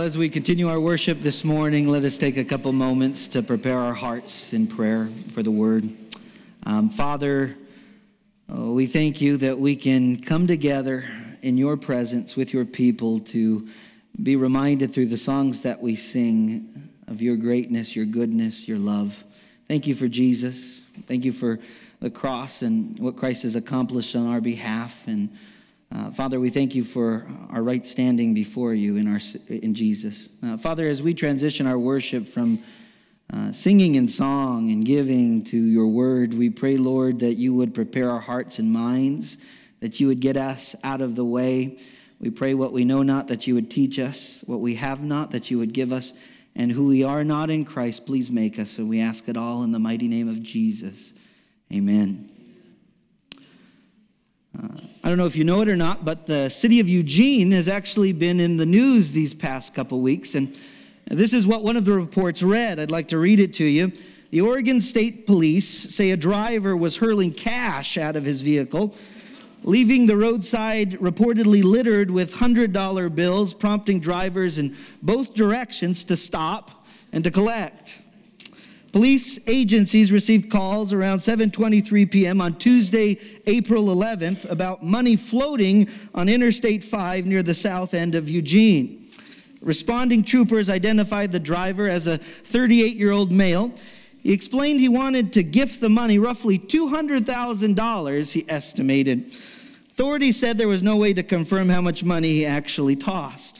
Well, as we continue our worship this morning, let us take a couple moments to prepare our hearts in prayer for the word. Um, Father, oh, we thank you that we can come together in your presence with your people to be reminded through the songs that we sing of your greatness, your goodness, your love. Thank you for Jesus. Thank you for the cross and what Christ has accomplished on our behalf. And uh, Father, we thank you for our right standing before you in, our, in Jesus. Uh, Father, as we transition our worship from uh, singing and song and giving to your word, we pray, Lord, that you would prepare our hearts and minds, that you would get us out of the way. We pray what we know not, that you would teach us, what we have not, that you would give us, and who we are not in Christ, please make us. And we ask it all in the mighty name of Jesus. Amen. I don't know if you know it or not, but the city of Eugene has actually been in the news these past couple weeks. And this is what one of the reports read. I'd like to read it to you. The Oregon State Police say a driver was hurling cash out of his vehicle, leaving the roadside reportedly littered with $100 bills, prompting drivers in both directions to stop and to collect. Police agencies received calls around 7:23 p.m. on Tuesday, April 11th about money floating on Interstate 5 near the south end of Eugene. Responding troopers identified the driver as a 38-year-old male. He explained he wanted to gift the money, roughly $200,000 he estimated. Authorities said there was no way to confirm how much money he actually tossed.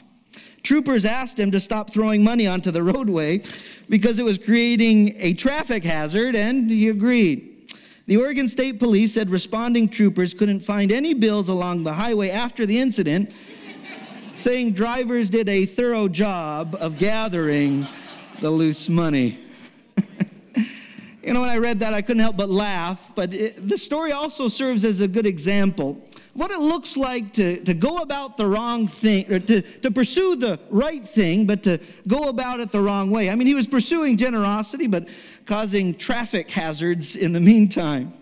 Troopers asked him to stop throwing money onto the roadway because it was creating a traffic hazard, and he agreed. The Oregon State Police said responding troopers couldn't find any bills along the highway after the incident, saying drivers did a thorough job of gathering the loose money. you know, when I read that, I couldn't help but laugh, but it, the story also serves as a good example what it looks like to, to go about the wrong thing, or to, to pursue the right thing, but to go about it the wrong way. I mean, he was pursuing generosity, but causing traffic hazards in the meantime.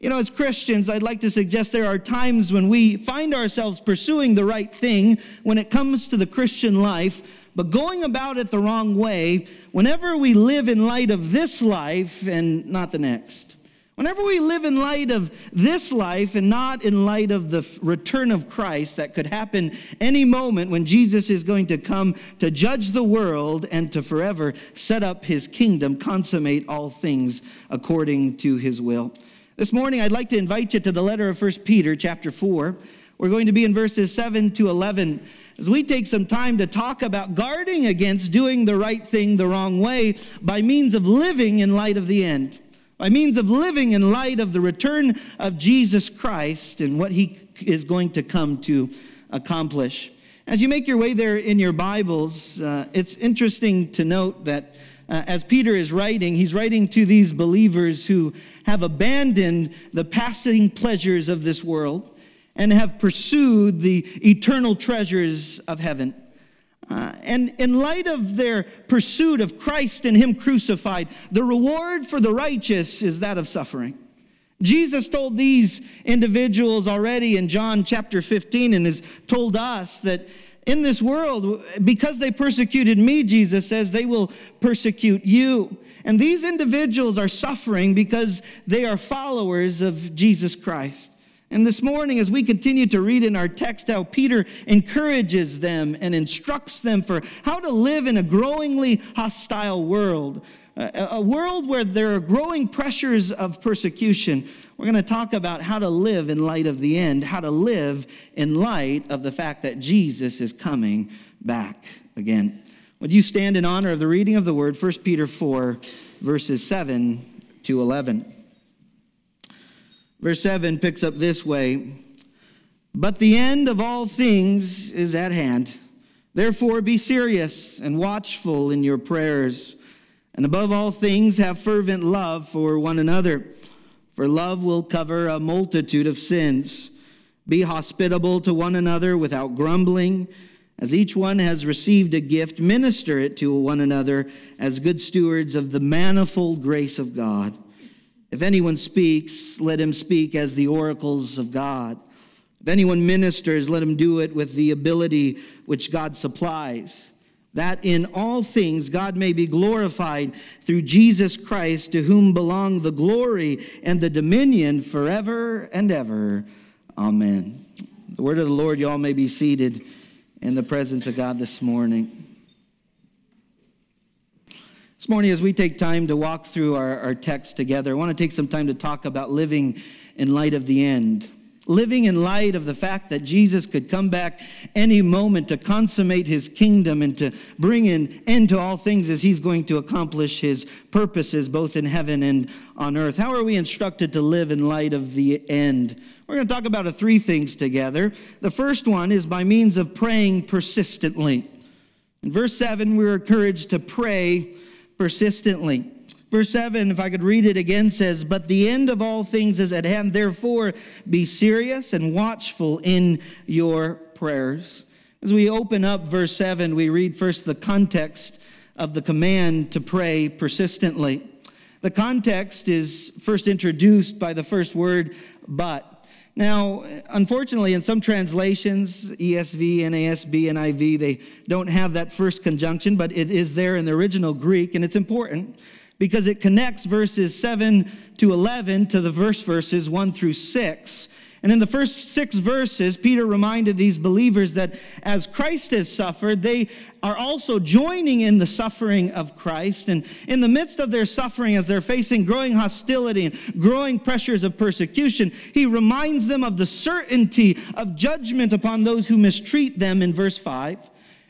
You know, as Christians, I'd like to suggest there are times when we find ourselves pursuing the right thing when it comes to the Christian life, but going about it the wrong way whenever we live in light of this life and not the next. Whenever we live in light of this life and not in light of the return of Christ that could happen any moment when Jesus is going to come to judge the world and to forever set up his kingdom, consummate all things according to his will. This morning I'd like to invite you to the letter of 1 Peter chapter 4. We're going to be in verses 7 to 11 as we take some time to talk about guarding against doing the right thing the wrong way by means of living in light of the end by means of living in light of the return of Jesus Christ and what he is going to come to accomplish. As you make your way there in your Bibles, uh, it's interesting to note that uh, as Peter is writing, he's writing to these believers who have abandoned the passing pleasures of this world and have pursued the eternal treasures of heaven. Uh, and in light of their pursuit of Christ and Him crucified, the reward for the righteous is that of suffering. Jesus told these individuals already in John chapter 15 and has told us that in this world, because they persecuted me, Jesus says, they will persecute you. And these individuals are suffering because they are followers of Jesus Christ. And this morning, as we continue to read in our text how Peter encourages them and instructs them for how to live in a growingly hostile world, a world where there are growing pressures of persecution, we're going to talk about how to live in light of the end, how to live in light of the fact that Jesus is coming back again. Would you stand in honor of the reading of the word, 1 Peter 4, verses 7 to 11? Verse 7 picks up this way But the end of all things is at hand. Therefore, be serious and watchful in your prayers. And above all things, have fervent love for one another, for love will cover a multitude of sins. Be hospitable to one another without grumbling. As each one has received a gift, minister it to one another as good stewards of the manifold grace of God. If anyone speaks, let him speak as the oracles of God. If anyone ministers, let him do it with the ability which God supplies, that in all things God may be glorified through Jesus Christ, to whom belong the glory and the dominion forever and ever. Amen. The word of the Lord, you all may be seated in the presence of God this morning. This morning, as we take time to walk through our, our text together, I want to take some time to talk about living in light of the end living in light of the fact that Jesus could come back any moment to consummate his kingdom and to bring an end to all things as he's going to accomplish his purposes both in heaven and on earth. How are we instructed to live in light of the end? We're going to talk about three things together. The first one is by means of praying persistently. In verse 7, we're encouraged to pray persistently. Verse 7, if I could read it again, says, But the end of all things is at hand. Therefore, be serious and watchful in your prayers. As we open up verse 7, we read first the context of the command to pray persistently. The context is first introduced by the first word, but. Now, unfortunately, in some translations, ESV, NASB, and NIV, they don't have that first conjunction, but it is there in the original Greek, and it's important because it connects verses 7 to 11 to the verse verses 1 through 6. And in the first six verses, Peter reminded these believers that as Christ has suffered, they are also joining in the suffering of Christ. And in the midst of their suffering, as they're facing growing hostility and growing pressures of persecution, he reminds them of the certainty of judgment upon those who mistreat them in verse 5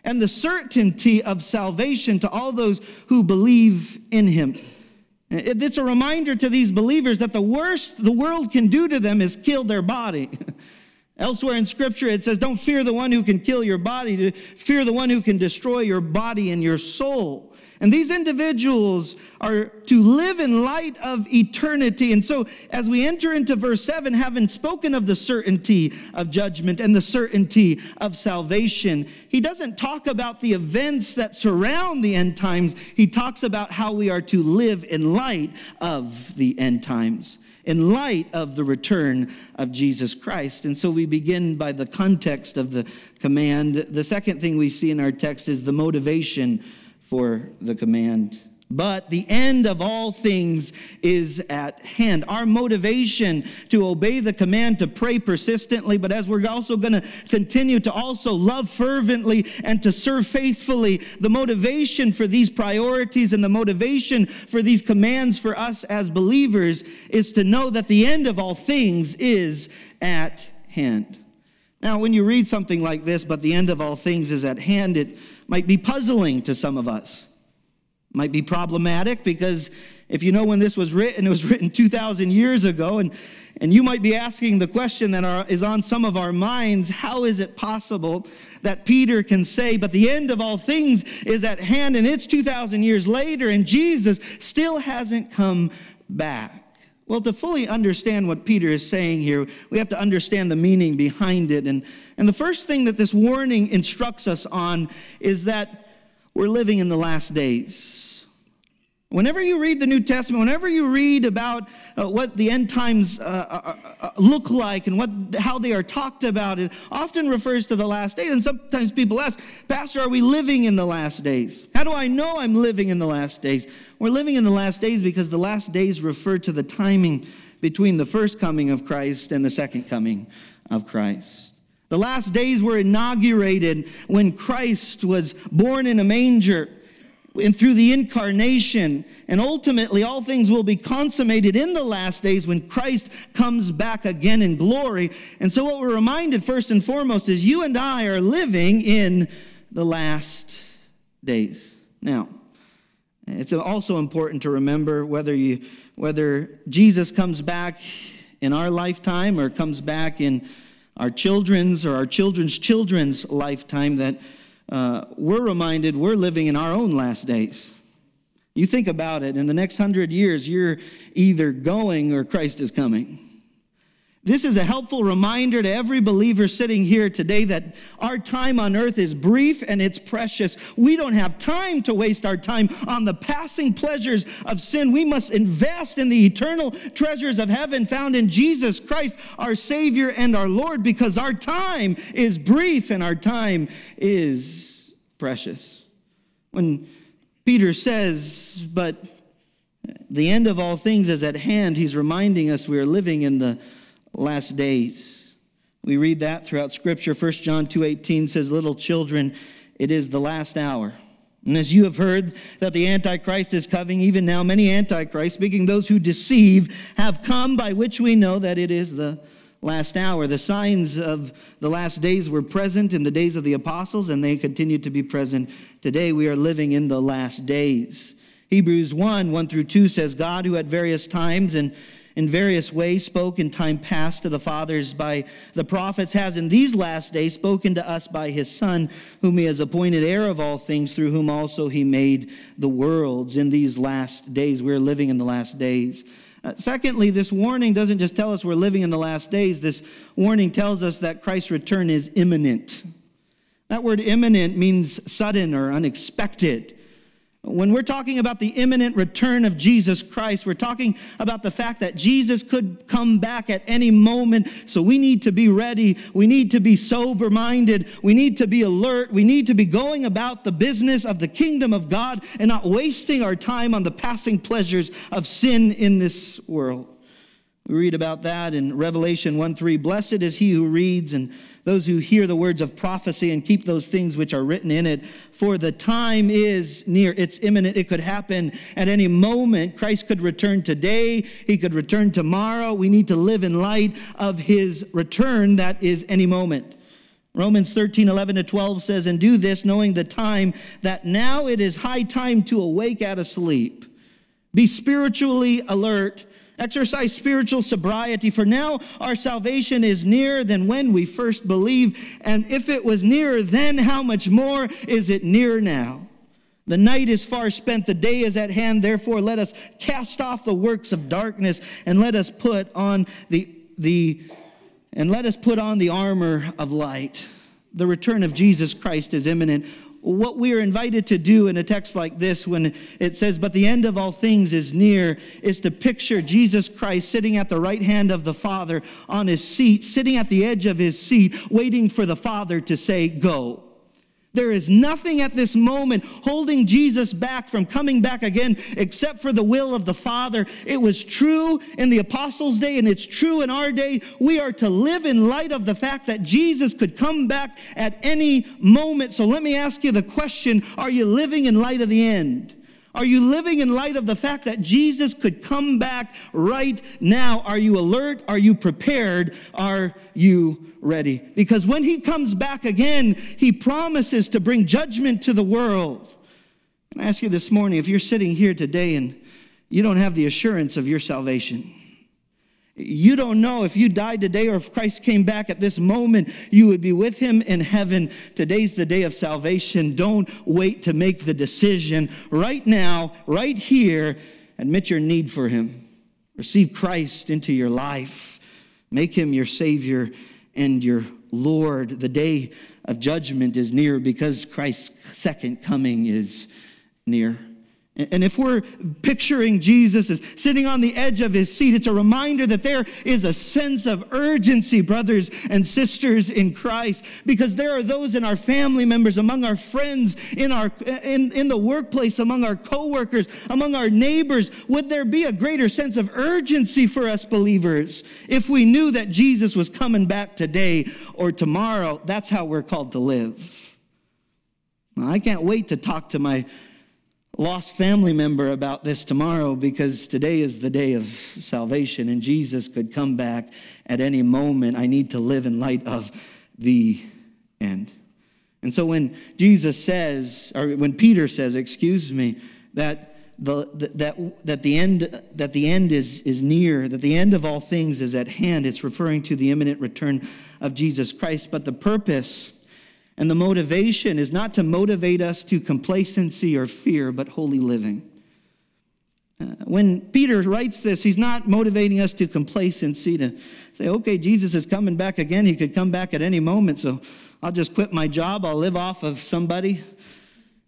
and the certainty of salvation to all those who believe in him. It's a reminder to these believers that the worst the world can do to them is kill their body. Elsewhere in Scripture, it says, Don't fear the one who can kill your body, fear the one who can destroy your body and your soul. And these individuals are to live in light of eternity. And so, as we enter into verse 7, having spoken of the certainty of judgment and the certainty of salvation, he doesn't talk about the events that surround the end times. He talks about how we are to live in light of the end times in light of the return of Jesus Christ. And so we begin by the context of the command. The second thing we see in our text is the motivation for the command. But the end of all things is at hand. Our motivation to obey the command to pray persistently, but as we're also going to continue to also love fervently and to serve faithfully, the motivation for these priorities and the motivation for these commands for us as believers is to know that the end of all things is at hand. Now, when you read something like this, but the end of all things is at hand, it might be puzzling to some of us. Might be problematic because if you know when this was written, it was written 2,000 years ago, and, and you might be asking the question that are, is on some of our minds how is it possible that Peter can say, but the end of all things is at hand, and it's 2,000 years later, and Jesus still hasn't come back? Well, to fully understand what Peter is saying here, we have to understand the meaning behind it. And, and the first thing that this warning instructs us on is that we're living in the last days. Whenever you read the New Testament, whenever you read about uh, what the end times uh, uh, uh look like and what, how they are talked about, it often refers to the last days. And sometimes people ask, Pastor, are we living in the last days? How do I know I'm living in the last days? We're living in the last days because the last days refer to the timing between the first coming of Christ and the second coming of Christ. The last days were inaugurated when Christ was born in a manger and through the incarnation. And ultimately, all things will be consummated in the last days when Christ comes back again in glory. And so, what we're reminded first and foremost is you and I are living in the last days. Now, it's also important to remember whether, you, whether Jesus comes back in our lifetime or comes back in our children's or our children's children's lifetime, that uh, we're reminded we're living in our own last days. You think about it, in the next hundred years, you're either going or Christ is coming. This is a helpful reminder to every believer sitting here today that our time on earth is brief and it's precious. We don't have time to waste our time on the passing pleasures of sin. We must invest in the eternal treasures of heaven found in Jesus Christ, our Savior and our Lord, because our time is brief and our time is precious. When Peter says, but the end of all things is at hand, he's reminding us we are living in the last days. We read that throughout Scripture. 1 John 2.18 says, Little children, it is the last hour. And as you have heard that the Antichrist is coming, even now many Antichrists, speaking those who deceive, have come by which we know that it is the last hour. The signs of the last days were present in the days of the apostles, and they continue to be present today. We are living in the last days. Hebrews 1 1 through 2 says, God, who at various times and in various ways spoke in time past to the fathers by the prophets, has in these last days spoken to us by his Son, whom he has appointed heir of all things, through whom also he made the worlds. In these last days, we're living in the last days. Uh, secondly, this warning doesn't just tell us we're living in the last days, this warning tells us that Christ's return is imminent. That word imminent means sudden or unexpected. When we're talking about the imminent return of Jesus Christ, we're talking about the fact that Jesus could come back at any moment. So we need to be ready. We need to be sober minded. We need to be alert. We need to be going about the business of the kingdom of God and not wasting our time on the passing pleasures of sin in this world. We read about that in Revelation 1 3. Blessed is he who reads and those who hear the words of prophecy and keep those things which are written in it. For the time is near, it's imminent, it could happen at any moment. Christ could return today, he could return tomorrow. We need to live in light of his return that is any moment. Romans 13, 11 to 12 says, And do this, knowing the time, that now it is high time to awake out of sleep. Be spiritually alert Exercise spiritual sobriety, for now our salvation is nearer than when we first believed. And if it was nearer then, how much more is it nearer now? The night is far spent, the day is at hand. Therefore, let us cast off the works of darkness and let us put on the, the and let us put on the armor of light. The return of Jesus Christ is imminent what we are invited to do in a text like this when it says, But the end of all things is near, is to picture Jesus Christ sitting at the right hand of the Father on his seat, sitting at the edge of his seat, waiting for the Father to say, Go. There is nothing at this moment holding Jesus back from coming back again except for the will of the Father. It was true in the apostles' day and it's true in our day. We are to live in light of the fact that Jesus could come back at any moment. So let me ask you the question Are you living in light of the end? Are you living in light of the fact that Jesus could come back right now? Are you alert? Are you prepared? Are you ready? Because when he comes back again, he promises to bring judgment to the world. I ask you this morning if you're sitting here today and you don't have the assurance of your salvation, you don't know if you died today or if Christ came back at this moment, you would be with him in heaven. Today's the day of salvation. Don't wait to make the decision. Right now, right here, admit your need for him. Receive Christ into your life. Make him your Savior and your Lord. The day of judgment is near because Christ's second coming is near. And if we're picturing Jesus as sitting on the edge of his seat, it's a reminder that there is a sense of urgency, brothers and sisters in Christ, because there are those in our family members, among our friends, in, our, in, in the workplace, among our coworkers, among our neighbors. Would there be a greater sense of urgency for us believers if we knew that Jesus was coming back today or tomorrow? That's how we're called to live. I can't wait to talk to my lost family member about this tomorrow because today is the day of salvation and Jesus could come back at any moment. I need to live in light of the end. And so when Jesus says, or when Peter says, excuse me, that the, that, that the end, that the end is, is near, that the end of all things is at hand, it's referring to the imminent return of Jesus Christ. But the purpose and the motivation is not to motivate us to complacency or fear, but holy living. Uh, when Peter writes this, he's not motivating us to complacency, to say, okay, Jesus is coming back again. He could come back at any moment, so I'll just quit my job. I'll live off of somebody,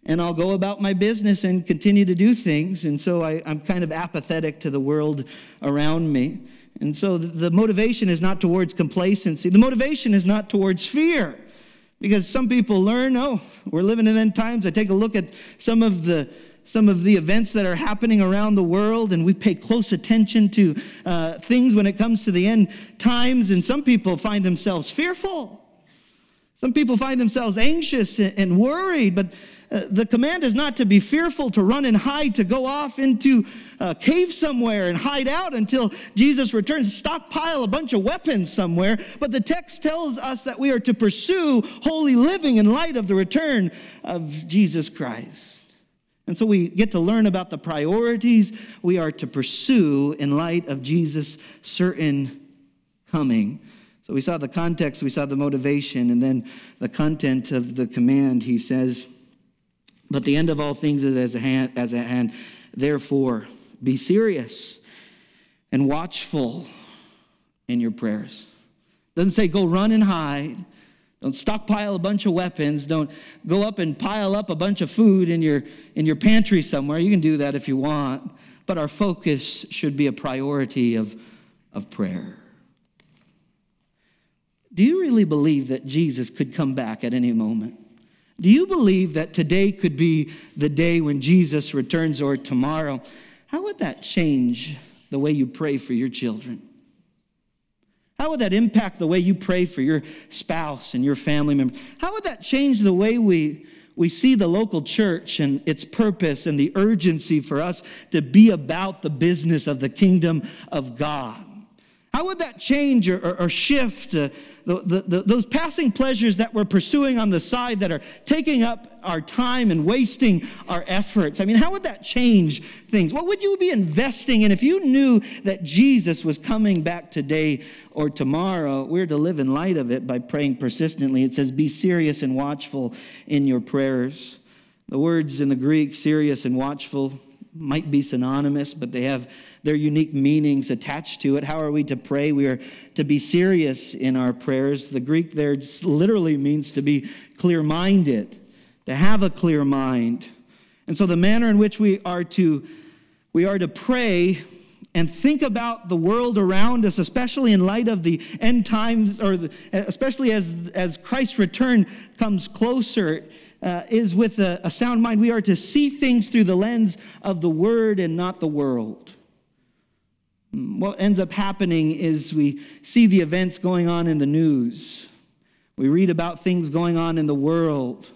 and I'll go about my business and continue to do things. And so I, am kind of apathetic to the world around me. And so the motivation is not towards complacency, the motivation is not towards fear. Because some people learn, oh, we're living in end times. I take a look at some of the some of the events that are happening around the world, and we pay close attention to uh, things when it comes to the end times. And some people find themselves fearful. Some people find themselves anxious and worried, but uh, the command is not to be fearful, to run and hide, to go off into a cave somewhere and hide out until Jesus returns, stockpile a bunch of weapons somewhere. But the text tells us that we are to pursue holy living in light of the return of Jesus Christ. And so we get to learn about the priorities we are to pursue in light of Jesus' certain coming. So we saw the context, we saw the motivation, and then the content of the command. He says, But the end of all things is as, a hand, as at hand. Therefore, be serious and watchful in your prayers. Doesn't say go run and hide. Don't stockpile a bunch of weapons. Don't go up and pile up a bunch of food in your, in your pantry somewhere. You can do that if you want. But our focus should be a priority of, of prayer. Do you really believe that Jesus could come back at any moment? Do you believe that today could be the day when Jesus returns or tomorrow? How would that change the way you pray for your children? How would that impact the way you pray for your spouse and your family members? How would that change the way we, we see the local church and its purpose and the urgency for us to be about the business of the kingdom of God? How would that change or, or, or shift uh, the, the, the, those passing pleasures that we're pursuing on the side that are taking up our time and wasting our efforts? I mean, how would that change things? What would you be investing in if you knew that Jesus was coming back today or tomorrow? We're to live in light of it by praying persistently. It says, Be serious and watchful in your prayers. The words in the Greek, serious and watchful, might be synonymous, but they have their unique meanings attached to it. How are we to pray? We are to be serious in our prayers. The Greek there literally means to be clear minded, to have a clear mind. And so the manner in which we are to we are to pray and think about the world around us, especially in light of the end times, or the, especially as, as Christ's return comes closer, uh, is with a, a sound mind. We are to see things through the lens of the Word and not the world. What ends up happening is we see the events going on in the news. We read about things going on in the world.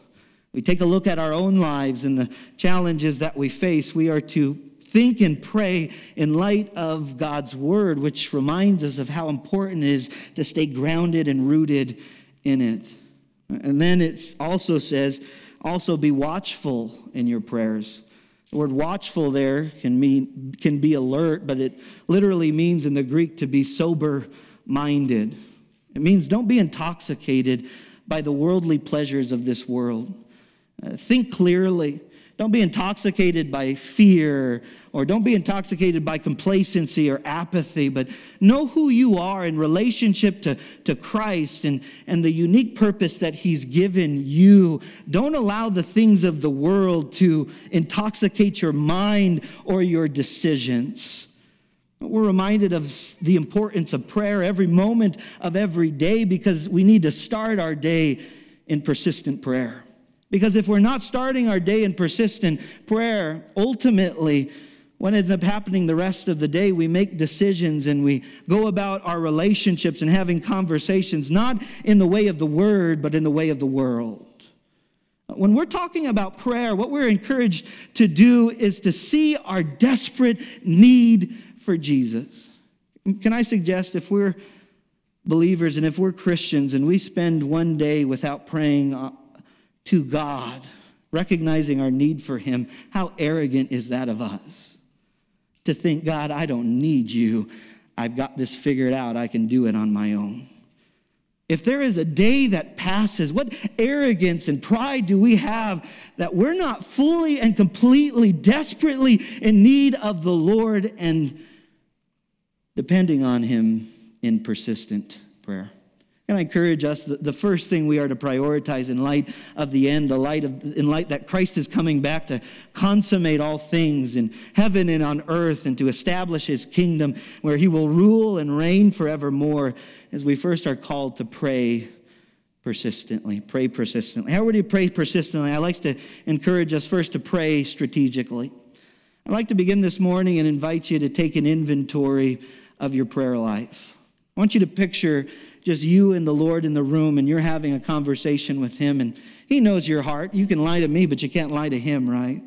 We take a look at our own lives and the challenges that we face. We are to think and pray in light of God's word, which reminds us of how important it is to stay grounded and rooted in it. And then it also says, also be watchful in your prayers. The word watchful there can mean can be alert, but it literally means in the Greek to be sober minded. It means don't be intoxicated by the worldly pleasures of this world. Uh, think clearly. Don't be intoxicated by fear or don't be intoxicated by complacency or apathy, but know who you are in relationship to, to Christ and, and the unique purpose that He's given you. Don't allow the things of the world to intoxicate your mind or your decisions. We're reminded of the importance of prayer every moment of every day because we need to start our day in persistent prayer. Because if we're not starting our day in persistent prayer, ultimately, what ends up happening the rest of the day, we make decisions and we go about our relationships and having conversations, not in the way of the word, but in the way of the world. When we're talking about prayer, what we're encouraged to do is to see our desperate need for Jesus. Can I suggest if we're believers and if we're Christians and we spend one day without praying uh, to God, recognizing our need for Him, how arrogant is that of us? To think, God, I don't need you. I've got this figured out. I can do it on my own. If there is a day that passes, what arrogance and pride do we have that we're not fully and completely, desperately in need of the Lord and depending on Him in persistent prayer? And I encourage us that the first thing we are to prioritize in light of the end, the light of, in light that Christ is coming back to consummate all things in heaven and on earth and to establish his kingdom where he will rule and reign forevermore, as we first are called to pray persistently. Pray persistently. How would you pray persistently? I like to encourage us first to pray strategically. I'd like to begin this morning and invite you to take an inventory of your prayer life. I want you to picture just you and the Lord in the room, and you're having a conversation with Him, and He knows your heart. You can lie to me, but you can't lie to Him, right?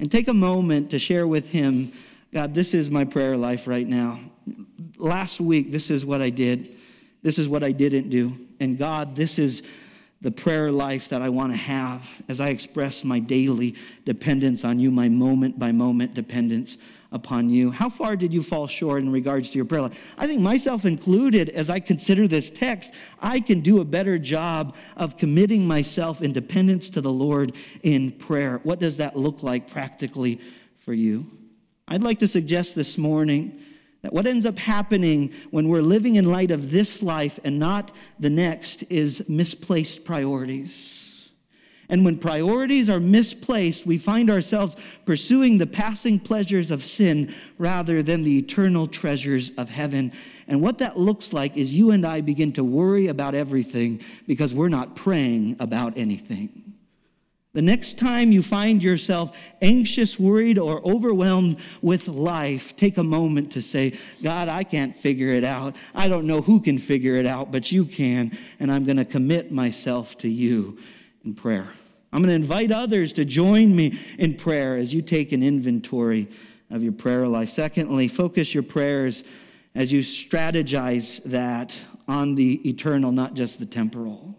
And take a moment to share with Him God, this is my prayer life right now. Last week, this is what I did. This is what I didn't do. And God, this is the prayer life that I want to have as I express my daily dependence on you, my moment by moment dependence upon you. How far did you fall short in regards to your prayer life? I think myself included, as I consider this text, I can do a better job of committing myself in dependence to the Lord in prayer. What does that look like practically for you? I'd like to suggest this morning that what ends up happening when we're living in light of this life and not the next is misplaced priorities. And when priorities are misplaced, we find ourselves pursuing the passing pleasures of sin rather than the eternal treasures of heaven. And what that looks like is you and I begin to worry about everything because we're not praying about anything. The next time you find yourself anxious, worried, or overwhelmed with life, take a moment to say, God, I can't figure it out. I don't know who can figure it out, but you can. And I'm going to commit myself to you in prayer. I'm going to invite others to join me in prayer as you take an inventory of your prayer life. Secondly, focus your prayers as you strategize that on the eternal, not just the temporal.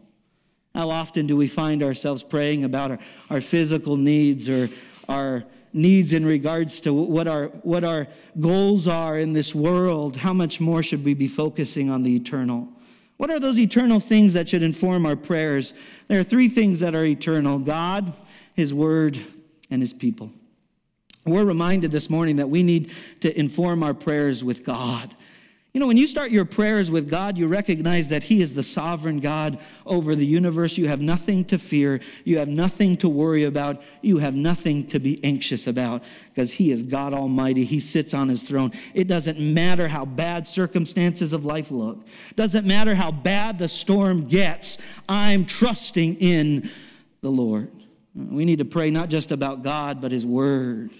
How often do we find ourselves praying about our, our physical needs or our needs in regards to what our, what our goals are in this world? How much more should we be focusing on the eternal? What are those eternal things that should inform our prayers? There are three things that are eternal God, His Word, and His people. We're reminded this morning that we need to inform our prayers with God. You know, when you start your prayers with God, you recognize that He is the sovereign God over the universe. You have nothing to fear. You have nothing to worry about. You have nothing to be anxious about because He is God Almighty. He sits on His throne. It doesn't matter how bad circumstances of life look, doesn't matter how bad the storm gets. I'm trusting in the Lord. We need to pray not just about God, but His Word.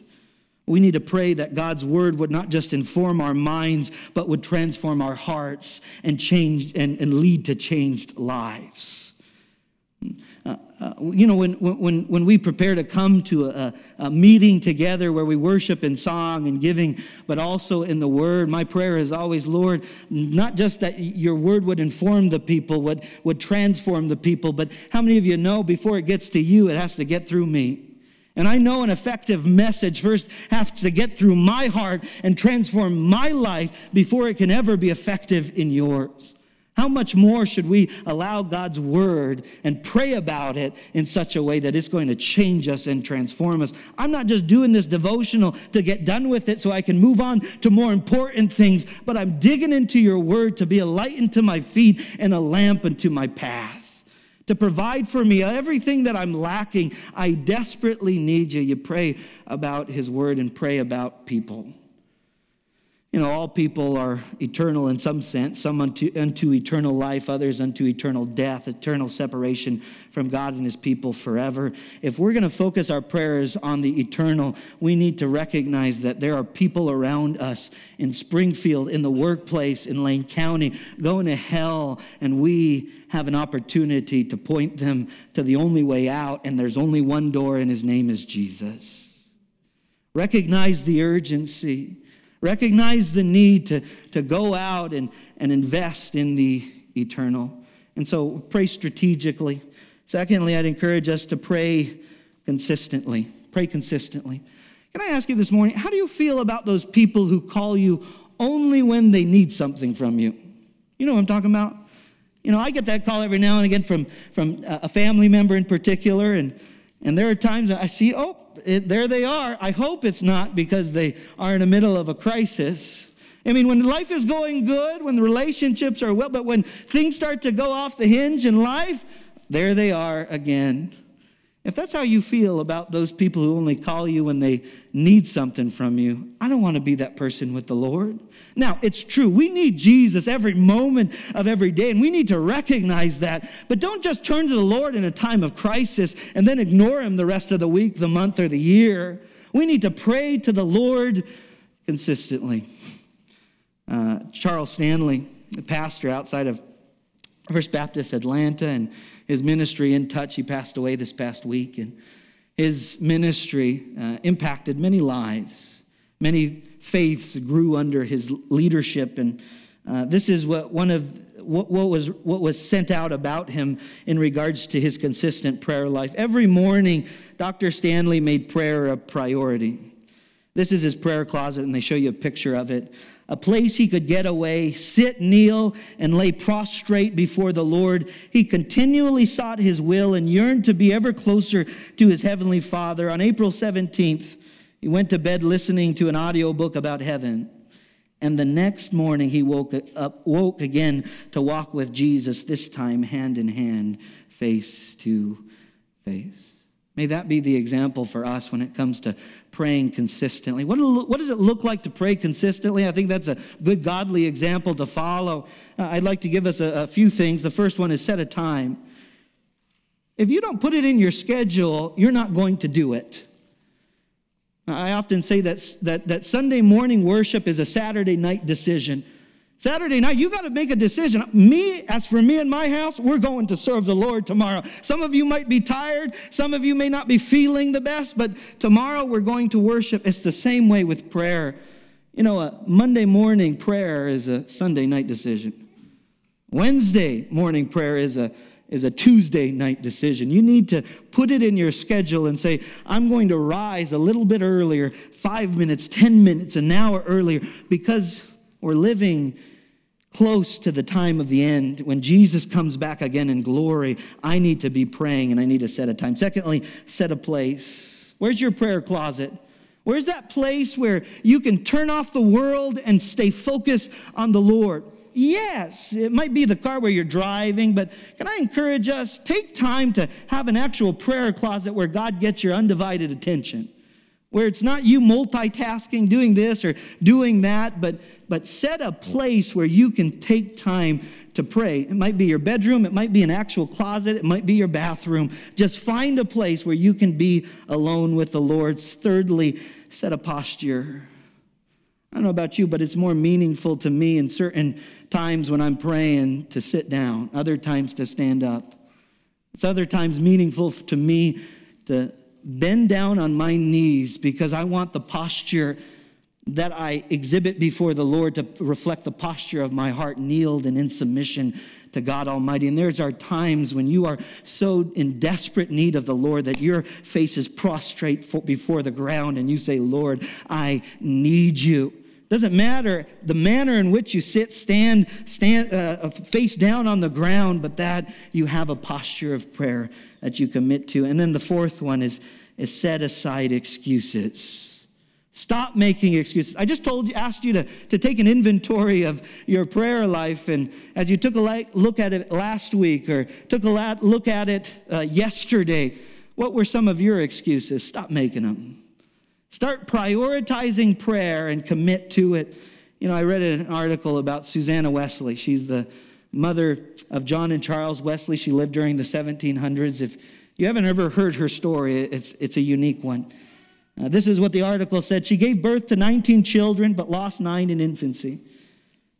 We need to pray that God's word would not just inform our minds, but would transform our hearts and change and, and lead to changed lives. Uh, uh, you know, when, when, when we prepare to come to a, a, meeting together where we worship in song and giving, but also in the word, my prayer is always, Lord, not just that your word would inform the people, would, would transform the people, but how many of you know before it gets to you, it has to get through me? And I know an effective message first has to get through my heart and transform my life before it can ever be effective in yours. How much more should we allow God's word and pray about it in such a way that it's going to change us and transform us? I'm not just doing this devotional to get done with it so I can move on to more important things, but I'm digging into your word to be a light into my feet and a lamp unto my path to provide for me everything that I'm lacking. I desperately need you. You pray about His word and pray about people. You know, all people are eternal in some sense, some unto, unto eternal life, others unto eternal death, eternal separation from God and his people forever. If we're going to focus our prayers on the eternal, we need to recognize that there are people around us in Springfield, in the workplace, in Lane County, going to hell, and we have an opportunity to point them to the only way out, and there's only one door, and his name is Jesus. Recognize the urgency Recognize the need to, to go out and, and invest in the eternal. And so pray strategically. Secondly, I'd encourage us to pray consistently. Pray consistently. Can I ask you this morning, how do you feel about those people who call you only when they need something from you? You know what I'm talking about? You know, I get that call every now and again from, from a family member in particular, and, and there are times I see, oh, it, there they are. I hope it's not because they are in the middle of a crisis. I mean, when life is going good, when the relationships are well, but when things start to go off the hinge in life, there they are again. If that's how you feel about those people who only call you when they need something from you, I don't want to be that person with the Lord. Now, it's true. We need Jesus every moment of every day, and we need to recognize that. But don't just turn to the Lord in a time of crisis and then ignore Him the rest of the week, the month, or the year. We need to pray to the Lord consistently. Uh, Charles Stanley, a pastor outside of First Baptist Atlanta, and his ministry in touch. He passed away this past week, and his ministry uh, impacted many lives. Many faiths grew under his leadership, and uh, this is what one of what, what, was what was sent out about him in regards to his consistent prayer life. Every morning, Dr. Stanley made prayer a priority. This is his prayer closet, and they show you a picture of it a place he could get away, sit, kneel, and lay prostrate before the Lord. He continually sought his will and yearned to be ever closer to his heavenly Father. On April 17th, he went to bed listening to an audiobook about heaven. And the next morning, he woke up, woke again to walk with Jesus, this time hand in hand, face to face. May that be the example for us when it comes to praying consistently. What, what does it look like to pray consistently? I think that's a good godly example to follow. Uh, I'd like to give us a, a few things. The first one is set a time. If you don't put it in your schedule, you're not going to do it. I often say that, that, that Sunday morning worship is a Saturday night decision. Saturday night, you got to make a decision. Me, as for me and my house, we're going to serve the Lord tomorrow. Some of you might be tired. Some of you may not be feeling the best, but tomorrow we're going to worship. It's the same way with prayer. You know, a Monday morning prayer is a Sunday night decision. Wednesday morning prayer is a is a Tuesday night decision. You need to put it in your schedule and say, I'm going to rise a little bit earlier, five minutes, 10 minutes, an hour earlier, because we're living close to the time of the end, when Jesus comes back again in glory, I need to be praying and I need to set a time. Secondly, set a place. Where's your prayer closet? Where's that place where you can turn off the world and stay focused on the Lord? Yes, it might be the car where you're driving, but can I encourage us? Take time to have an actual prayer closet where God gets your undivided attention where it's not you multitasking, doing this or doing that, but, but set a place where you can take time to pray. It might be your bedroom, it might be an actual closet, it might be your bathroom. Just find a place where you can be alone with the Lord. Thirdly, set a posture. I don't know about you, but it's more meaningful to me in certain times when I'm praying to sit down, other times to stand up. It's other times meaningful to me to bend down on my knees because I want the posture that I exhibit before the Lord to reflect the posture of my heart, kneeled and in submission to God Almighty. And there's our times when you are so in desperate need of the Lord that your face is prostrate before the ground and you say, Lord, I need you. Doesn't matter the manner in which you sit, stand, stand, uh, face down on the ground, but that you have a posture of prayer that you commit to. And then the fourth one is, is set aside excuses. Stop making excuses. I just told you, asked you to, to take an inventory of your prayer life, and as you took a look at it last week or took a look at it uh, yesterday, what were some of your excuses? Stop making them. Start prioritizing prayer and commit to it. You know, I read an article about Susanna Wesley. She's the mother of John and Charles Wesley. She lived during the 1700s. If you haven't ever heard her story, it's, it's a unique one. Uh, this is what the article said. She gave birth to 19 children, but lost nine in infancy.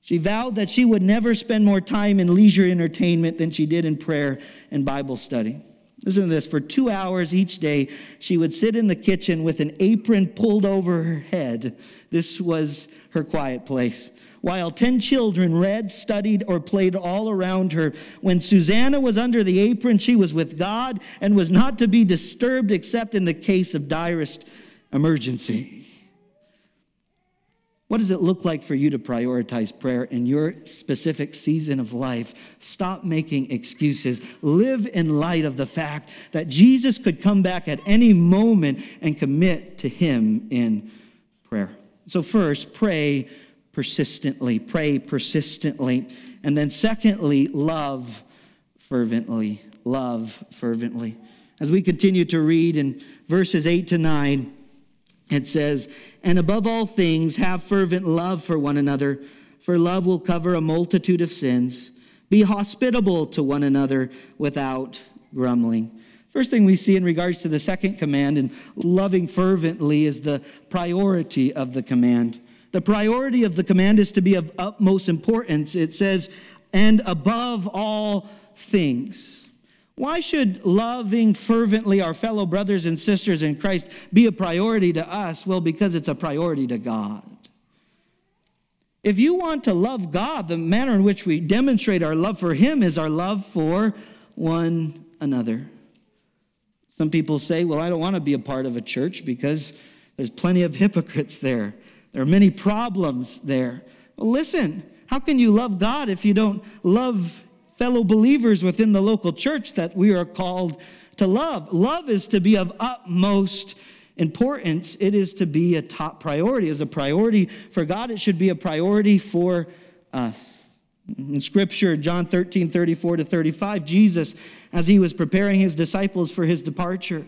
She vowed that she would never spend more time in leisure entertainment than she did in prayer and Bible study. Listen to this. For two hours each day, she would sit in the kitchen with an apron pulled over her head. This was her quiet place. While 10 children read, studied, or played all around her. When Susanna was under the apron, she was with God and was not to be disturbed except in the case of direst emergency. What does it look like for you to prioritize prayer in your specific season of life? Stop making excuses. Live in light of the fact that Jesus could come back at any moment and commit to Him in prayer. So, first, pray persistently. Pray persistently. And then, secondly, love fervently. Love fervently. As we continue to read in verses 8 to 9, it says, And above all things, have fervent love for one another, for love will cover a multitude of sins. Be hospitable to one another without grumbling. First thing we see in regards to the second command and loving fervently is the priority of the command. The priority of the command is to be of utmost importance. It says, and above all things. Why should loving fervently our fellow brothers and sisters in Christ be a priority to us? Well, because it's a priority to God. If you want to love God, the manner in which we demonstrate our love for Him is our love for one another. Some people say, Well, I don't want to be a part of a church because there's plenty of hypocrites there. There are many problems there. Listen, how can you love God if you don't love fellow believers within the local church that we are called to love? Love is to be of utmost importance. It is to be a top priority. As a priority for God, it should be a priority for us. In Scripture, John 13, 34 to 35, Jesus, as he was preparing his disciples for his departure,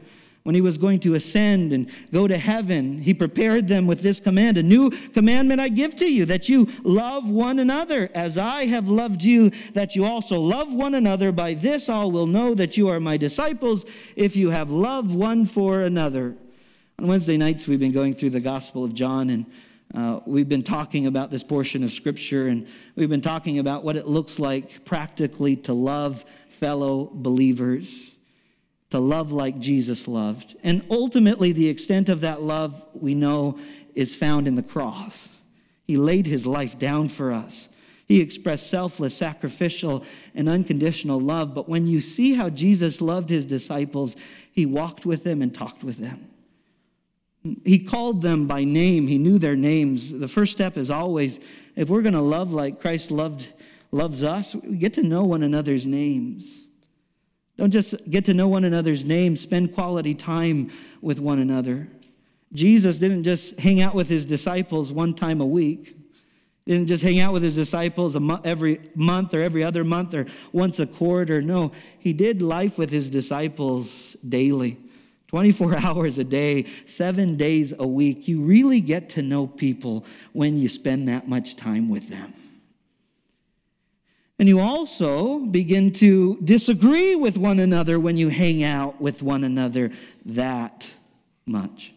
when he was going to ascend and go to heaven, he prepared them with this command A new commandment I give to you, that you love one another as I have loved you, that you also love one another. By this all will know that you are my disciples, if you have love one for another. On Wednesday nights, we've been going through the Gospel of John, and uh, we've been talking about this portion of Scripture, and we've been talking about what it looks like practically to love fellow believers to love like Jesus loved. And ultimately, the extent of that love we know is found in the cross. He laid his life down for us. He expressed selfless, sacrificial, and unconditional love. But when you see how Jesus loved his disciples, he walked with them and talked with them. He called them by name. He knew their names. The first step is always if we're going to love like Christ loved loves us, we get to know one another's names. Don't just get to know one another's names, spend quality time with one another. Jesus didn't just hang out with his disciples one time a week. Didn't just hang out with his disciples every month or every other month or once a quarter. No, he did life with his disciples daily. 24 hours a day, seven days a week. You really get to know people when you spend that much time with them. And you also begin to disagree with one another when you hang out with one another that much.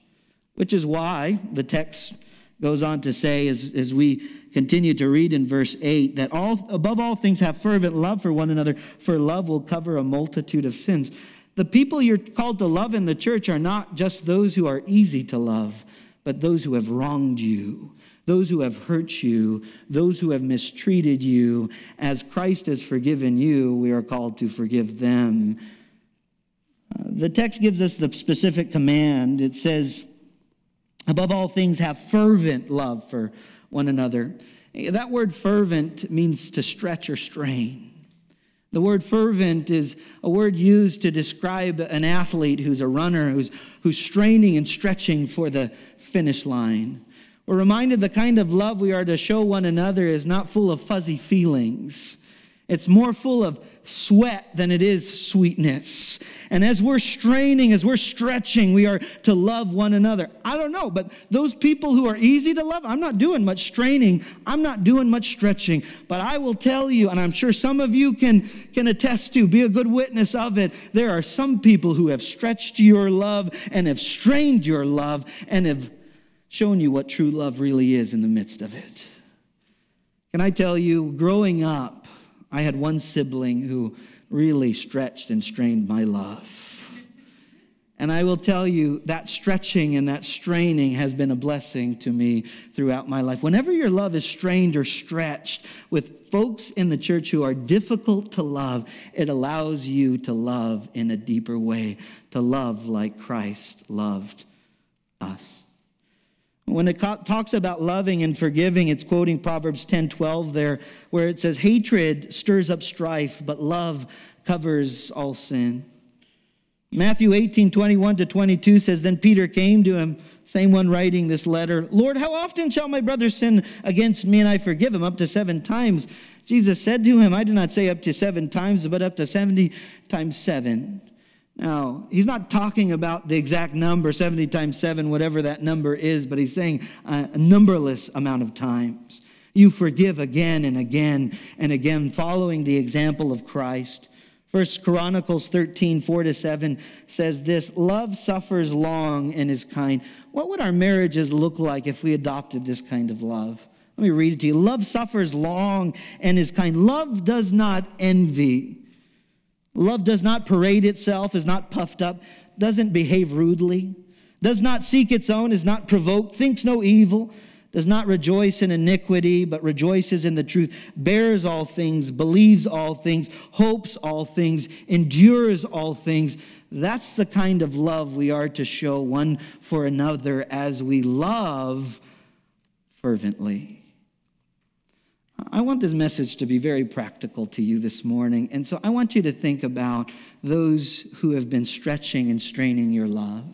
Which is why the text goes on to say, as, as we continue to read in verse 8, that all, above all things have fervent love for one another, for love will cover a multitude of sins. The people you're called to love in the church are not just those who are easy to love, but those who have wronged you those who have hurt you, those who have mistreated you. As Christ has forgiven you, we are called to forgive them. Uh, the text gives us the specific command. It says, above all things, have fervent love for one another. That word fervent means to stretch or strain. The word fervent is a word used to describe an athlete who's a runner, who's, who's straining and stretching for the finish line. We're reminded the kind of love we are to show one another is not full of fuzzy feelings. It's more full of sweat than it is sweetness. And as we're straining, as we're stretching, we are to love one another. I don't know, but those people who are easy to love, I'm not doing much straining. I'm not doing much stretching. But I will tell you, and I'm sure some of you can, can attest to, be a good witness of it, there are some people who have stretched your love and have strained your love and have shown you what true love really is in the midst of it. Can I tell you, growing up, I had one sibling who really stretched and strained my love. And I will tell you that stretching and that straining has been a blessing to me throughout my life. Whenever your love is strained or stretched with folks in the church who are difficult to love, it allows you to love in a deeper way, to love like Christ loved us. When it talks about loving and forgiving, it's quoting Proverbs 10 12 there, where it says, Hatred stirs up strife, but love covers all sin. Matthew 18 21 to 22 says, Then Peter came to him, same one writing this letter, Lord, how often shall my brother sin against me and I forgive him? Up to seven times. Jesus said to him, I do not say up to seven times, but up to 70 times seven. Now, he's not talking about the exact number, 70 times 7, whatever that number is, but he's saying a, numberless amount of times. You forgive again and again and again, following the example of Christ. First Chronicles 13, 4 to 7 says this Love suffers long and is kind. What would our marriages look like if we adopted this kind of love? Let me read it to you. Love suffers long and is kind. Love does not envy. Love does not parade itself, is not puffed up, doesn't behave rudely, does not seek its own, is not provoked, thinks no evil, does not rejoice in iniquity, but rejoices in the truth, bears all things, believes all things, hopes all things, endures all things. That's the kind of love we are to show one for another as we love fervently. I want this message to be very practical to you this morning. And so I want you to think about those who have been stretching and straining your love.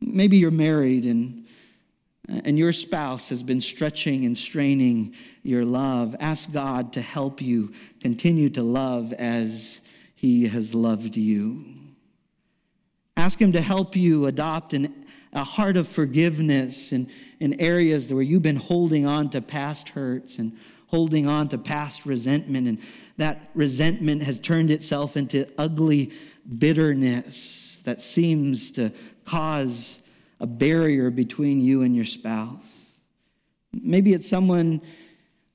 Maybe you're married and, and your spouse has been stretching and straining your love. Ask God to help you continue to love as He has loved you. Ask Him to help you adopt an, a heart of forgiveness in, in areas where you've been holding on to past hurts and holding on to past resentment, and that resentment has turned itself into ugly bitterness that seems to cause a barrier between you and your spouse. Maybe it's someone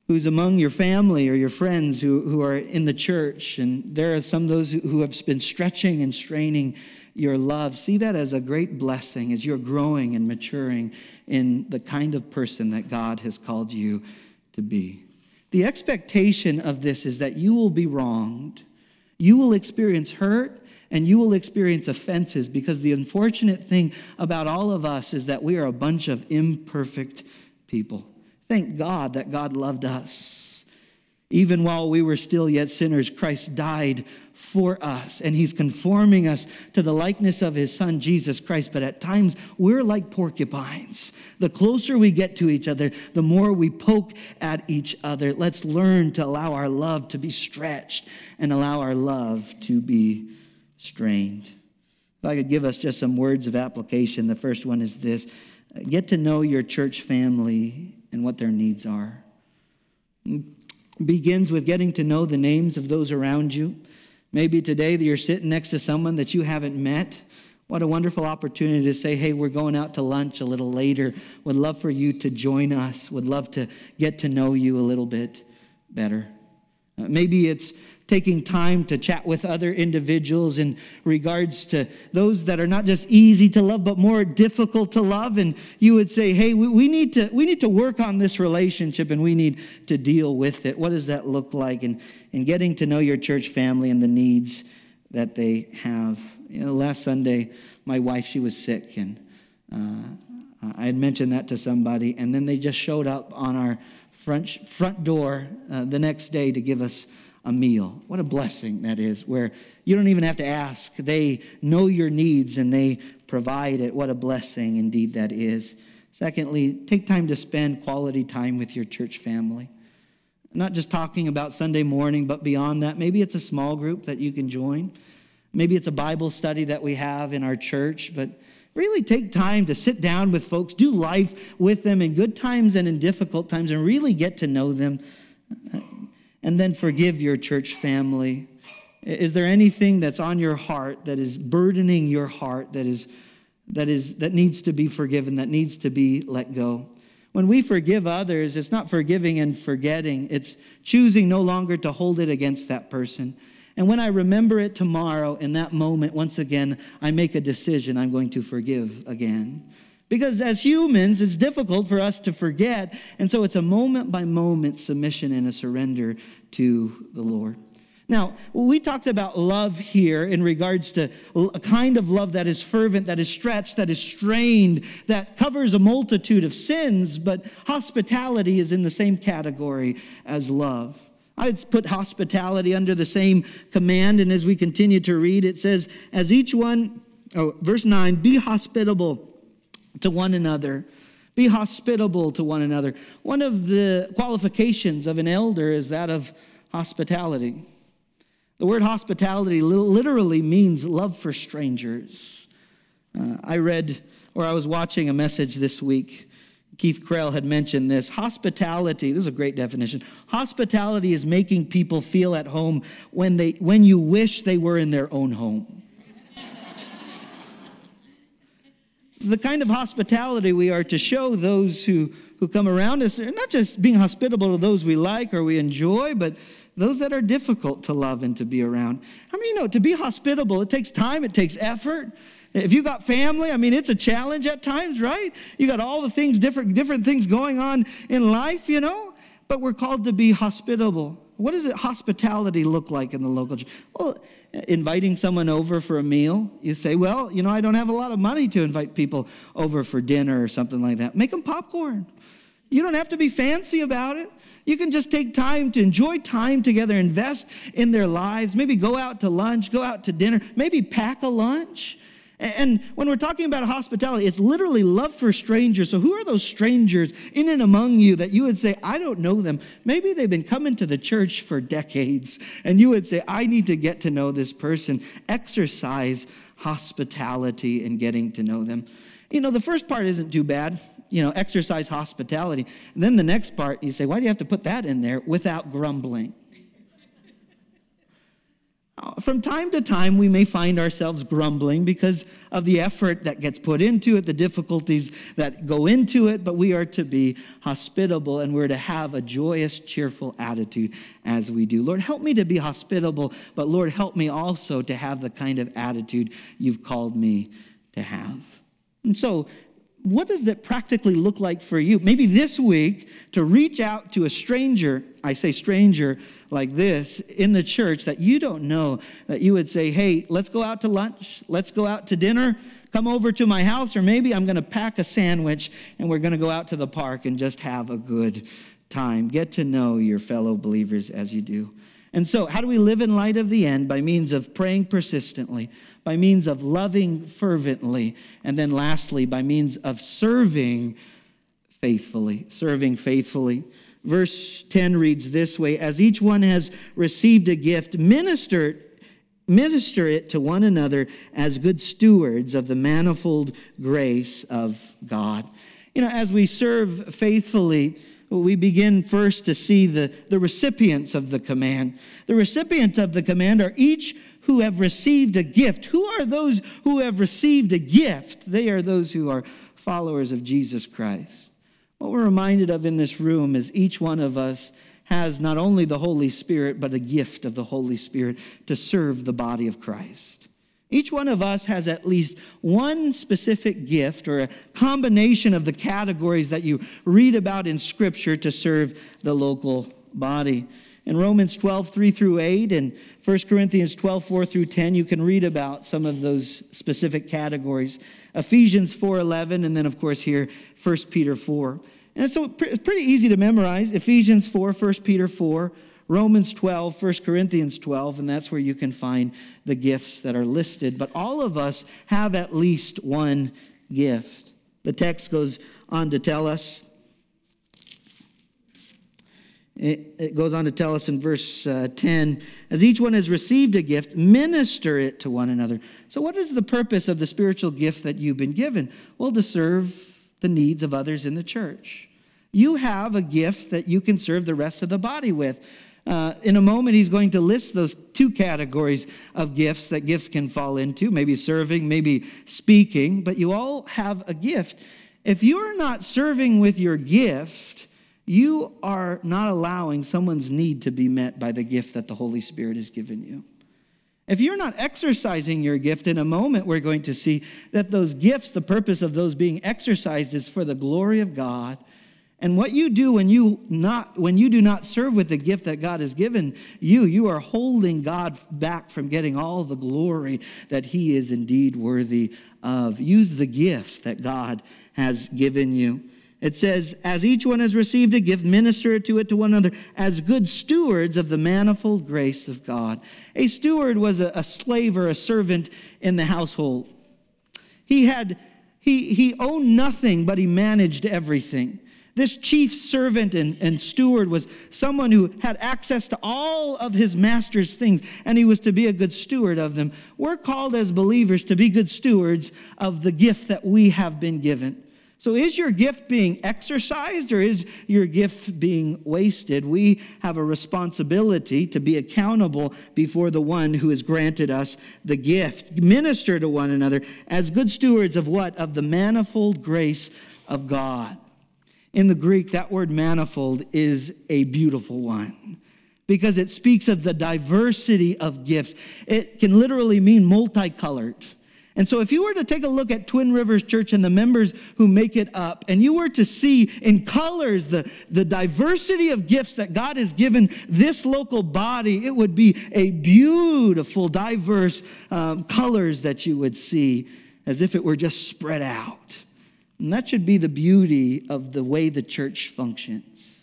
who's among your family or your friends who, who are in the church, and there are some of those who have been stretching and straining your love. See that as a great blessing as you're growing and maturing in the kind of person that God has called you to be. The expectation of this is that you will be wronged, you will experience hurt, and you will experience offenses because the unfortunate thing about all of us is that we are a bunch of imperfect people. Thank God that God loved us. Even while we were still yet sinners, Christ died for us, and He's conforming us to the likeness of His Son, Jesus Christ. But at times, we're like porcupines. The closer we get to each other, the more we poke at each other. Let's learn to allow our love to be stretched and allow our love to be strained. If I could give us just some words of application, the first one is this get to know your church family and what their needs are begins with getting to know the names of those around you. Maybe today that you're sitting next to someone that you haven't met. What a wonderful opportunity to say, hey, we're going out to lunch a little later. Would love for you to join us. Would love to get to know you a little bit better. Uh, maybe it's taking time to chat with other individuals in regards to those that are not just easy to love but more difficult to love. And you would say hey we, we, need to we need to work on this relationship and we need to deal with it. What does that look like? And and getting to know your church family and the needs that they have. You know last sunday my wife she was sick and uh, i had mentioned that to somebody. And then they just showed up on our front front door uh, the next day to give us a meal. What a blessing that is, where you don't even have to ask. They know your needs and they provide it. What a blessing indeed that is. Secondly, take time to spend quality time with your church family. Not just talking about Sunday morning, but beyond that. Maybe it's a small group that you can join. Maybe it's a Bible study that we have in our church, but really take time to sit down with folks, do life with them in good times and in difficult times, and really get to know them. And then forgive your church family. Is there anything that's on your heart that is burdening your heart that is that is that needs to be forgiven, that needs to be let go? When we forgive others, it's not forgiving and forgetting. It's choosing no longer to hold it against that person. And when I remember it tomorrow, in that moment, once again, I make a decision I'm going to forgive again. Because as humans, it's difficult for us to forget. And so it's a moment by moment submission and a surrender to the Lord. Now, we talked about love here in regards to a kind of love that is fervent, that is stretched, that is strained, that covers a multitude of sins, but hospitality is in the same category as love. I'd put hospitality under the same command, and as we continue to read, it says, As each one, oh, verse 9, be hospitable to one another. Be hospitable to one another. One of the qualifications of an elder is that of hospitality. The word hospitality literally means love for strangers. Uh, I read, or I was watching a message this week. Keith Krell had mentioned this. Hospitality, this is a great definition. Hospitality is making people feel at home when, they, when you wish they were in their own home. The kind of hospitality we are to show those who, who come around us, not just being hospitable to those we like or we enjoy, but those that are difficult to love and to be around. I mean, you know, to be hospitable, it takes time, it takes effort. If you got family, I mean, it's a challenge at times, right? You got all the things, different, different things going on in life, you know, but we're called to be hospitable. What does it, hospitality look like in the local church? Well, inviting someone over for a meal, you say, well, you know, I don't have a lot of money to invite people over for dinner or something like that. Make them popcorn. You don't have to be fancy about it. You can just take time to enjoy time together, invest in their lives, maybe go out to lunch, go out to dinner, maybe pack a lunch. And when we're talking about hospitality, it's literally love for strangers. So, who are those strangers in and among you that you would say, I don't know them? Maybe they've been coming to the church for decades, and you would say, I need to get to know this person. Exercise hospitality in getting to know them. You know, the first part isn't too bad you know, exercise hospitality. And then the next part, you say, why do you have to put that in there without grumbling? Uh, from time to time, we may find ourselves grumbling because of the effort that gets put into it, the difficulties that go into it, but we are to be hospitable and we're to have a joyous, cheerful attitude as we do. Lord, help me to be hospitable, but Lord, help me also to have the kind of attitude you've called me to have. And so, what does that practically look like for you? Maybe this week to reach out to a stranger, I say stranger like this, in the church that you don't know, that you would say, hey, let's go out to lunch, let's go out to dinner, come over to my house, or maybe I'm going to pack a sandwich and we're going to go out to the park and just have a good time. Get to know your fellow believers as you do. And so, how do we live in light of the end? By means of praying persistently, by means of loving fervently, and then lastly, by means of serving faithfully. Serving faithfully. Verse 10 reads this way As each one has received a gift, minister minister it to one another as good stewards of the manifold grace of God. You know, as we serve faithfully, we begin first to see the, the recipients of the command. The recipients of the command are each who have received a gift. Who are those who have received a gift? They are those who are followers of Jesus Christ. What we're reminded of in this room is each one of us has not only the Holy Spirit, but a gift of the Holy Spirit to serve the body of Christ. Each one of us has at least one specific gift or a combination of the categories that you read about in Scripture to serve the local body. In Romans 12, 3 through 8, and 1 Corinthians 12, 4 through 10, you can read about some of those specific categories. Ephesians 4, 11, and then, of course, here, 1 Peter 4. And so it's pretty easy to memorize Ephesians 4, 1 Peter 4, Romans 12, 1 Corinthians 12, and that's where you can find the gifts that are listed. But all of us have at least one gift. The text goes on to tell us, it, goes on to tell us in verse uh, 10 as each one has received a gift, minister it to one another. So, what is the purpose of the spiritual gift that you've been given? Well, to serve the needs of others in the church. You have a gift that you can serve the rest of the body with. Uh, in a moment, he's going to list those two categories of gifts that gifts can fall into maybe serving, maybe speaking, but you all have a gift. If you're not serving with your gift, you are not allowing someone's need to be met by the gift that the Holy Spirit has given you. If you're not exercising your gift in a moment, we're going to see that those gifts, the purpose of those being exercised is for the glory of God and what you do when you not when you do not serve with the gift that God has given you, you are holding God back from getting all the glory that he is indeed worthy of. Use the gift that God has given you. It says, as each one has received a gift, minister to it to one another as good stewards of the manifold grace of God. A steward was a, a slave or a servant in the household. He had he, he owned nothing, but he managed everything. This chief servant and, and steward was someone who had access to all of his master's things, and he was to be a good steward of them. We're called as believers to be good stewards of the gift that we have been given. So, is your gift being exercised or is your gift being wasted? We have a responsibility to be accountable before the one who has granted us the gift. Minister to one another as good stewards of what? Of the manifold grace of God. In the Greek, that word manifold is a beautiful one because it speaks of the diversity of gifts. It can literally mean multicolored. And so, if you were to take a look at Twin Rivers Church and the members who make it up, and you were to see in colors the, the diversity of gifts that God has given this local body, it would be a beautiful, diverse um, colors that you would see as if it were just spread out. And that should be the beauty of the way the church functions.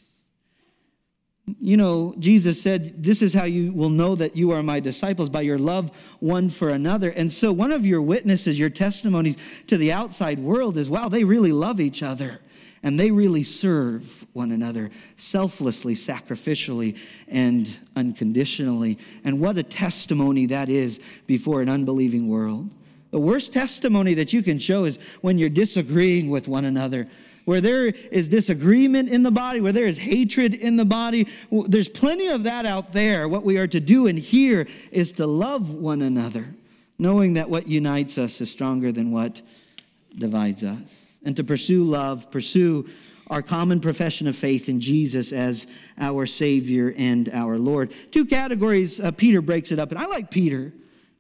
You know, Jesus said, This is how you will know that you are my disciples by your love one for another. And so, one of your witnesses, your testimonies to the outside world is wow, they really love each other and they really serve one another selflessly, sacrificially, and unconditionally. And what a testimony that is before an unbelieving world. The worst testimony that you can show is when you're disagreeing with one another. Where there is disagreement in the body, where there is hatred in the body, there's plenty of that out there. What we are to do and here is to love one another, knowing that what unites us is stronger than what divides us. And to pursue love, pursue our common profession of faith in Jesus as our Savior and our Lord. Two categories, uh, Peter breaks it up, and I like Peter.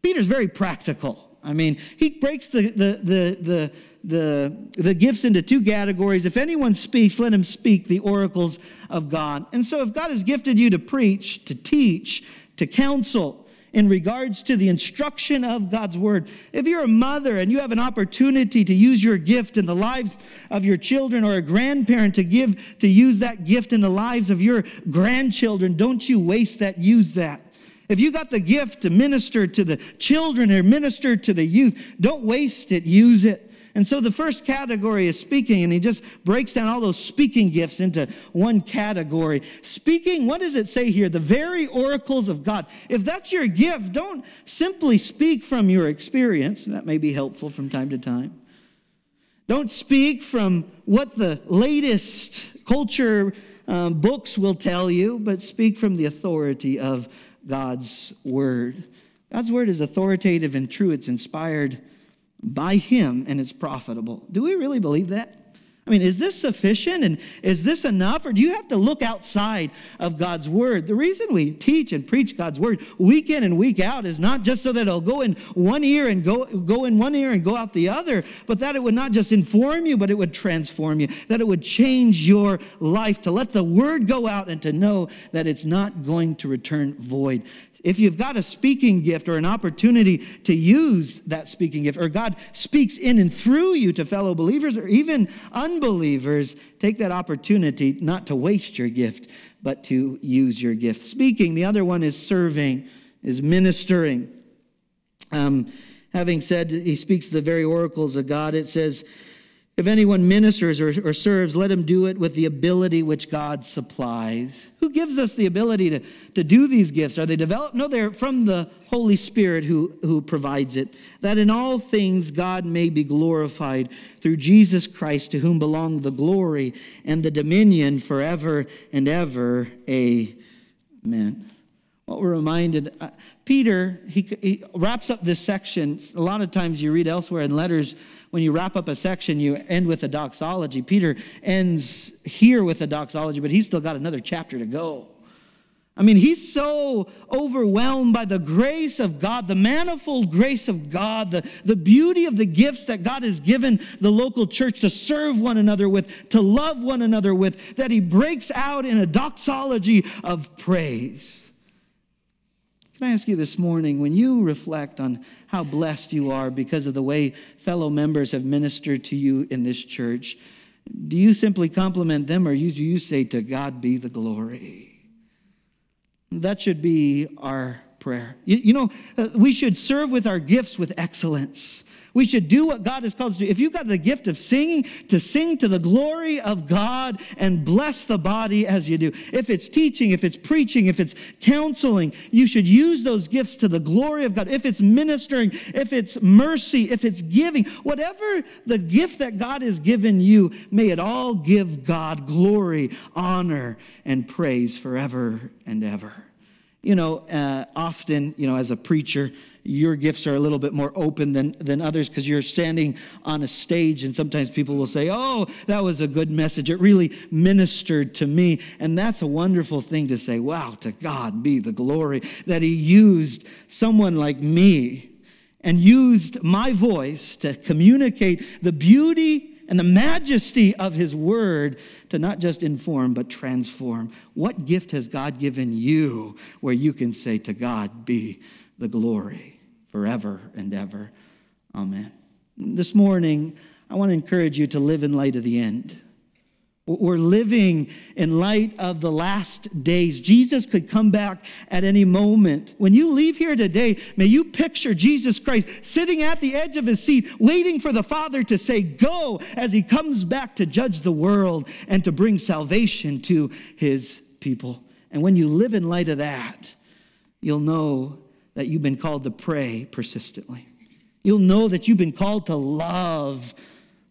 Peter's very practical. I mean, he breaks the, the, the, the, the, the gifts into two categories. If anyone speaks, let him speak the oracles of God. And so, if God has gifted you to preach, to teach, to counsel, in regards to the instruction of God's word. If you're a mother and you have an opportunity to use your gift in the lives of your children or a grandparent to give to use that gift in the lives of your grandchildren, don't you waste that, use that. If you got the gift to minister to the children or minister to the youth, don't waste it, use it. And so the first category is speaking, and he just breaks down all those speaking gifts into one category. Speaking, what does it say here? The very oracles of God. If that's your gift, don't simply speak from your experience. That may be helpful from time to time. Don't speak from what the latest culture um, books will tell you, but speak from the authority of God's word. God's word is authoritative and true. It's inspired by Him and it's profitable. Do we really believe that? I mean, is this sufficient and is this enough? Or do you have to look outside of God's word? The reason we teach and preach God's word week in and week out is not just so that it'll go in one ear and go, go in one ear and go out the other, but that it would not just inform you, but it would transform you, that it would change your life, to let the word go out and to know that it's not going to return void. If you've got a speaking gift or an opportunity to use that speaking gift, or God speaks in and through you to fellow believers or even unbelievers, take that opportunity not to waste your gift, but to use your gift. Speaking, the other one is serving, is ministering. Um, having said he speaks the very oracles of God, it says, if anyone ministers or, or, serves, let him do it with the ability which God supplies. Who gives us the ability to, to do these gifts? Are they developed? No, they're from the Holy Spirit who, who provides it. That in all things God may be glorified through Jesus Christ, to whom belong the glory and the dominion forever and ever. Amen. What we're reminded, uh, Peter, he, he wraps up this section. A lot of times you read elsewhere in letters when you wrap up a section, you end with a doxology. Peter ends here with a doxology, but he's still got another chapter to go. I mean, he's so overwhelmed by the grace of God, the manifold grace of God, the, the beauty of the gifts that God has given the local church to serve one another with, to love one another with, that he breaks out in a doxology of praise. Can I ask you this morning, when you reflect on how blessed you are because of the way fellow members have ministered to you in this church, do you simply compliment them or do you say, To God be the glory? That should be our prayer. You, know, uh, we should serve with our gifts with excellence. We should do what God has called us to do. If you've got the gift of singing, to sing to the glory of God and bless the body as you do. If it's teaching, if it's preaching, if it's counseling, you should use those gifts to the glory of God. If it's ministering, if it's mercy, if it's giving, whatever the gift that God has given you, may it all give God glory, honor, and praise forever and ever. You know, uh, often, you know, as a preacher, your gifts are a little bit more open than, than others because you're standing on a stage and sometimes people will say, Oh, that was a good message. It really ministered to me. And that's a wonderful thing to say. Wow, to God be the glory that He used someone like me and used my voice to communicate the beauty and the majesty of His Word to not just inform, but transform. What gift has God given you where you can say, To God be the glory forever and ever. Amen. This morning, I want to encourage you to live in light of the end. We're living in light of the last days. Jesus could come back at any moment. When you leave here today, may you picture Jesus Christ sitting at the edge of his seat, waiting for the Father to say, Go, as he comes back to judge the world and to bring salvation to his people. And when you live in light of that, you'll know that you've been called to pray persistently. You'll know that you've been called to love,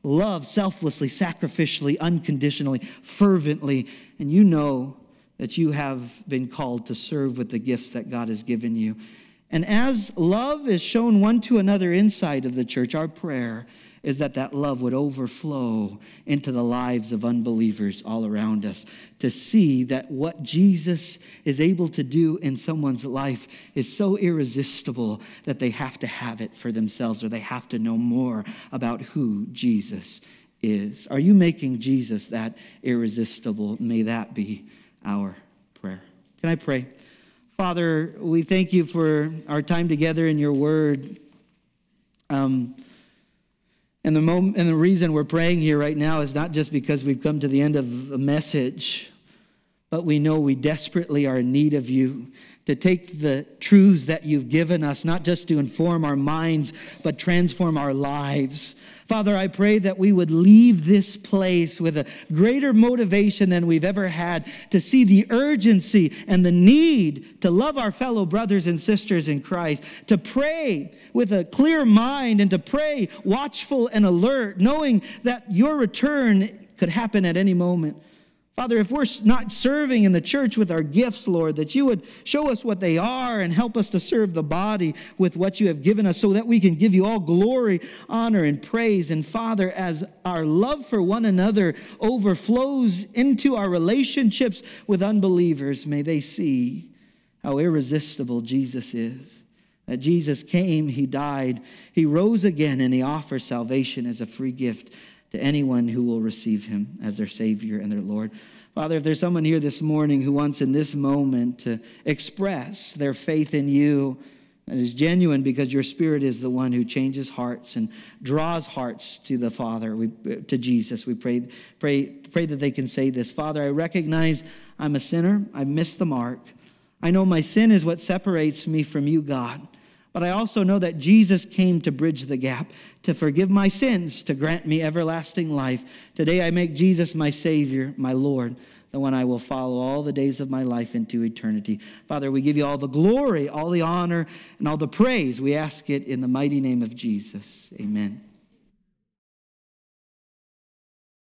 love selflessly, sacrificially, unconditionally, fervently. And you know that you have been called to serve with the gifts that God has given you. And as love is shown one to another inside of the church, our prayer is that that love would overflow into the lives of unbelievers all around us to see that what Jesus is able to do in someone's life is so irresistible that they have to have it for themselves or they have to know more about who Jesus is. Are you making Jesus that irresistible? May that be our prayer. Can I pray? Father, we thank you for our time together in your word. Um, and the, moment, and the reason we're praying here right now is not just because we've come to the end of a message, but we know we desperately are in need of you to take the truths that you've given us, not just to inform our minds, but transform our lives. Father, I pray that we would leave this place with a greater motivation than we've ever had to see the urgency and the need to love our fellow brothers and sisters in Christ, to pray with a clear mind and to pray watchful and alert, knowing that your return could happen at any moment. Father, if we're not serving in the church with our gifts, Lord, that you would show us what they are and help us to serve the body with what you have given us so that we can give you all glory, honor, and praise. And Father, as our love for one another overflows into our relationships with unbelievers, may they see how irresistible Jesus is. That Jesus came, He died, He rose again, and He offers salvation as a free gift to anyone who will receive him as their Savior and their Lord. Father, if there's someone here this morning who wants in this moment to express their faith in you, that is genuine because your Spirit is the one who changes hearts and draws hearts to the Father, we, to Jesus. We pray, pray, pray that they can say this Father, I recognize I'm a sinner, I've missed the mark. I know my sin is what separates me from you, God. But I also know that Jesus came to bridge the gap, to forgive my sins, to grant me everlasting life. Today I make Jesus my Savior, my Lord, the one I will follow all the days of my life into eternity. Father, we give you all the glory, all the honor, and all the praise. We ask it in the mighty name of Jesus. Amen.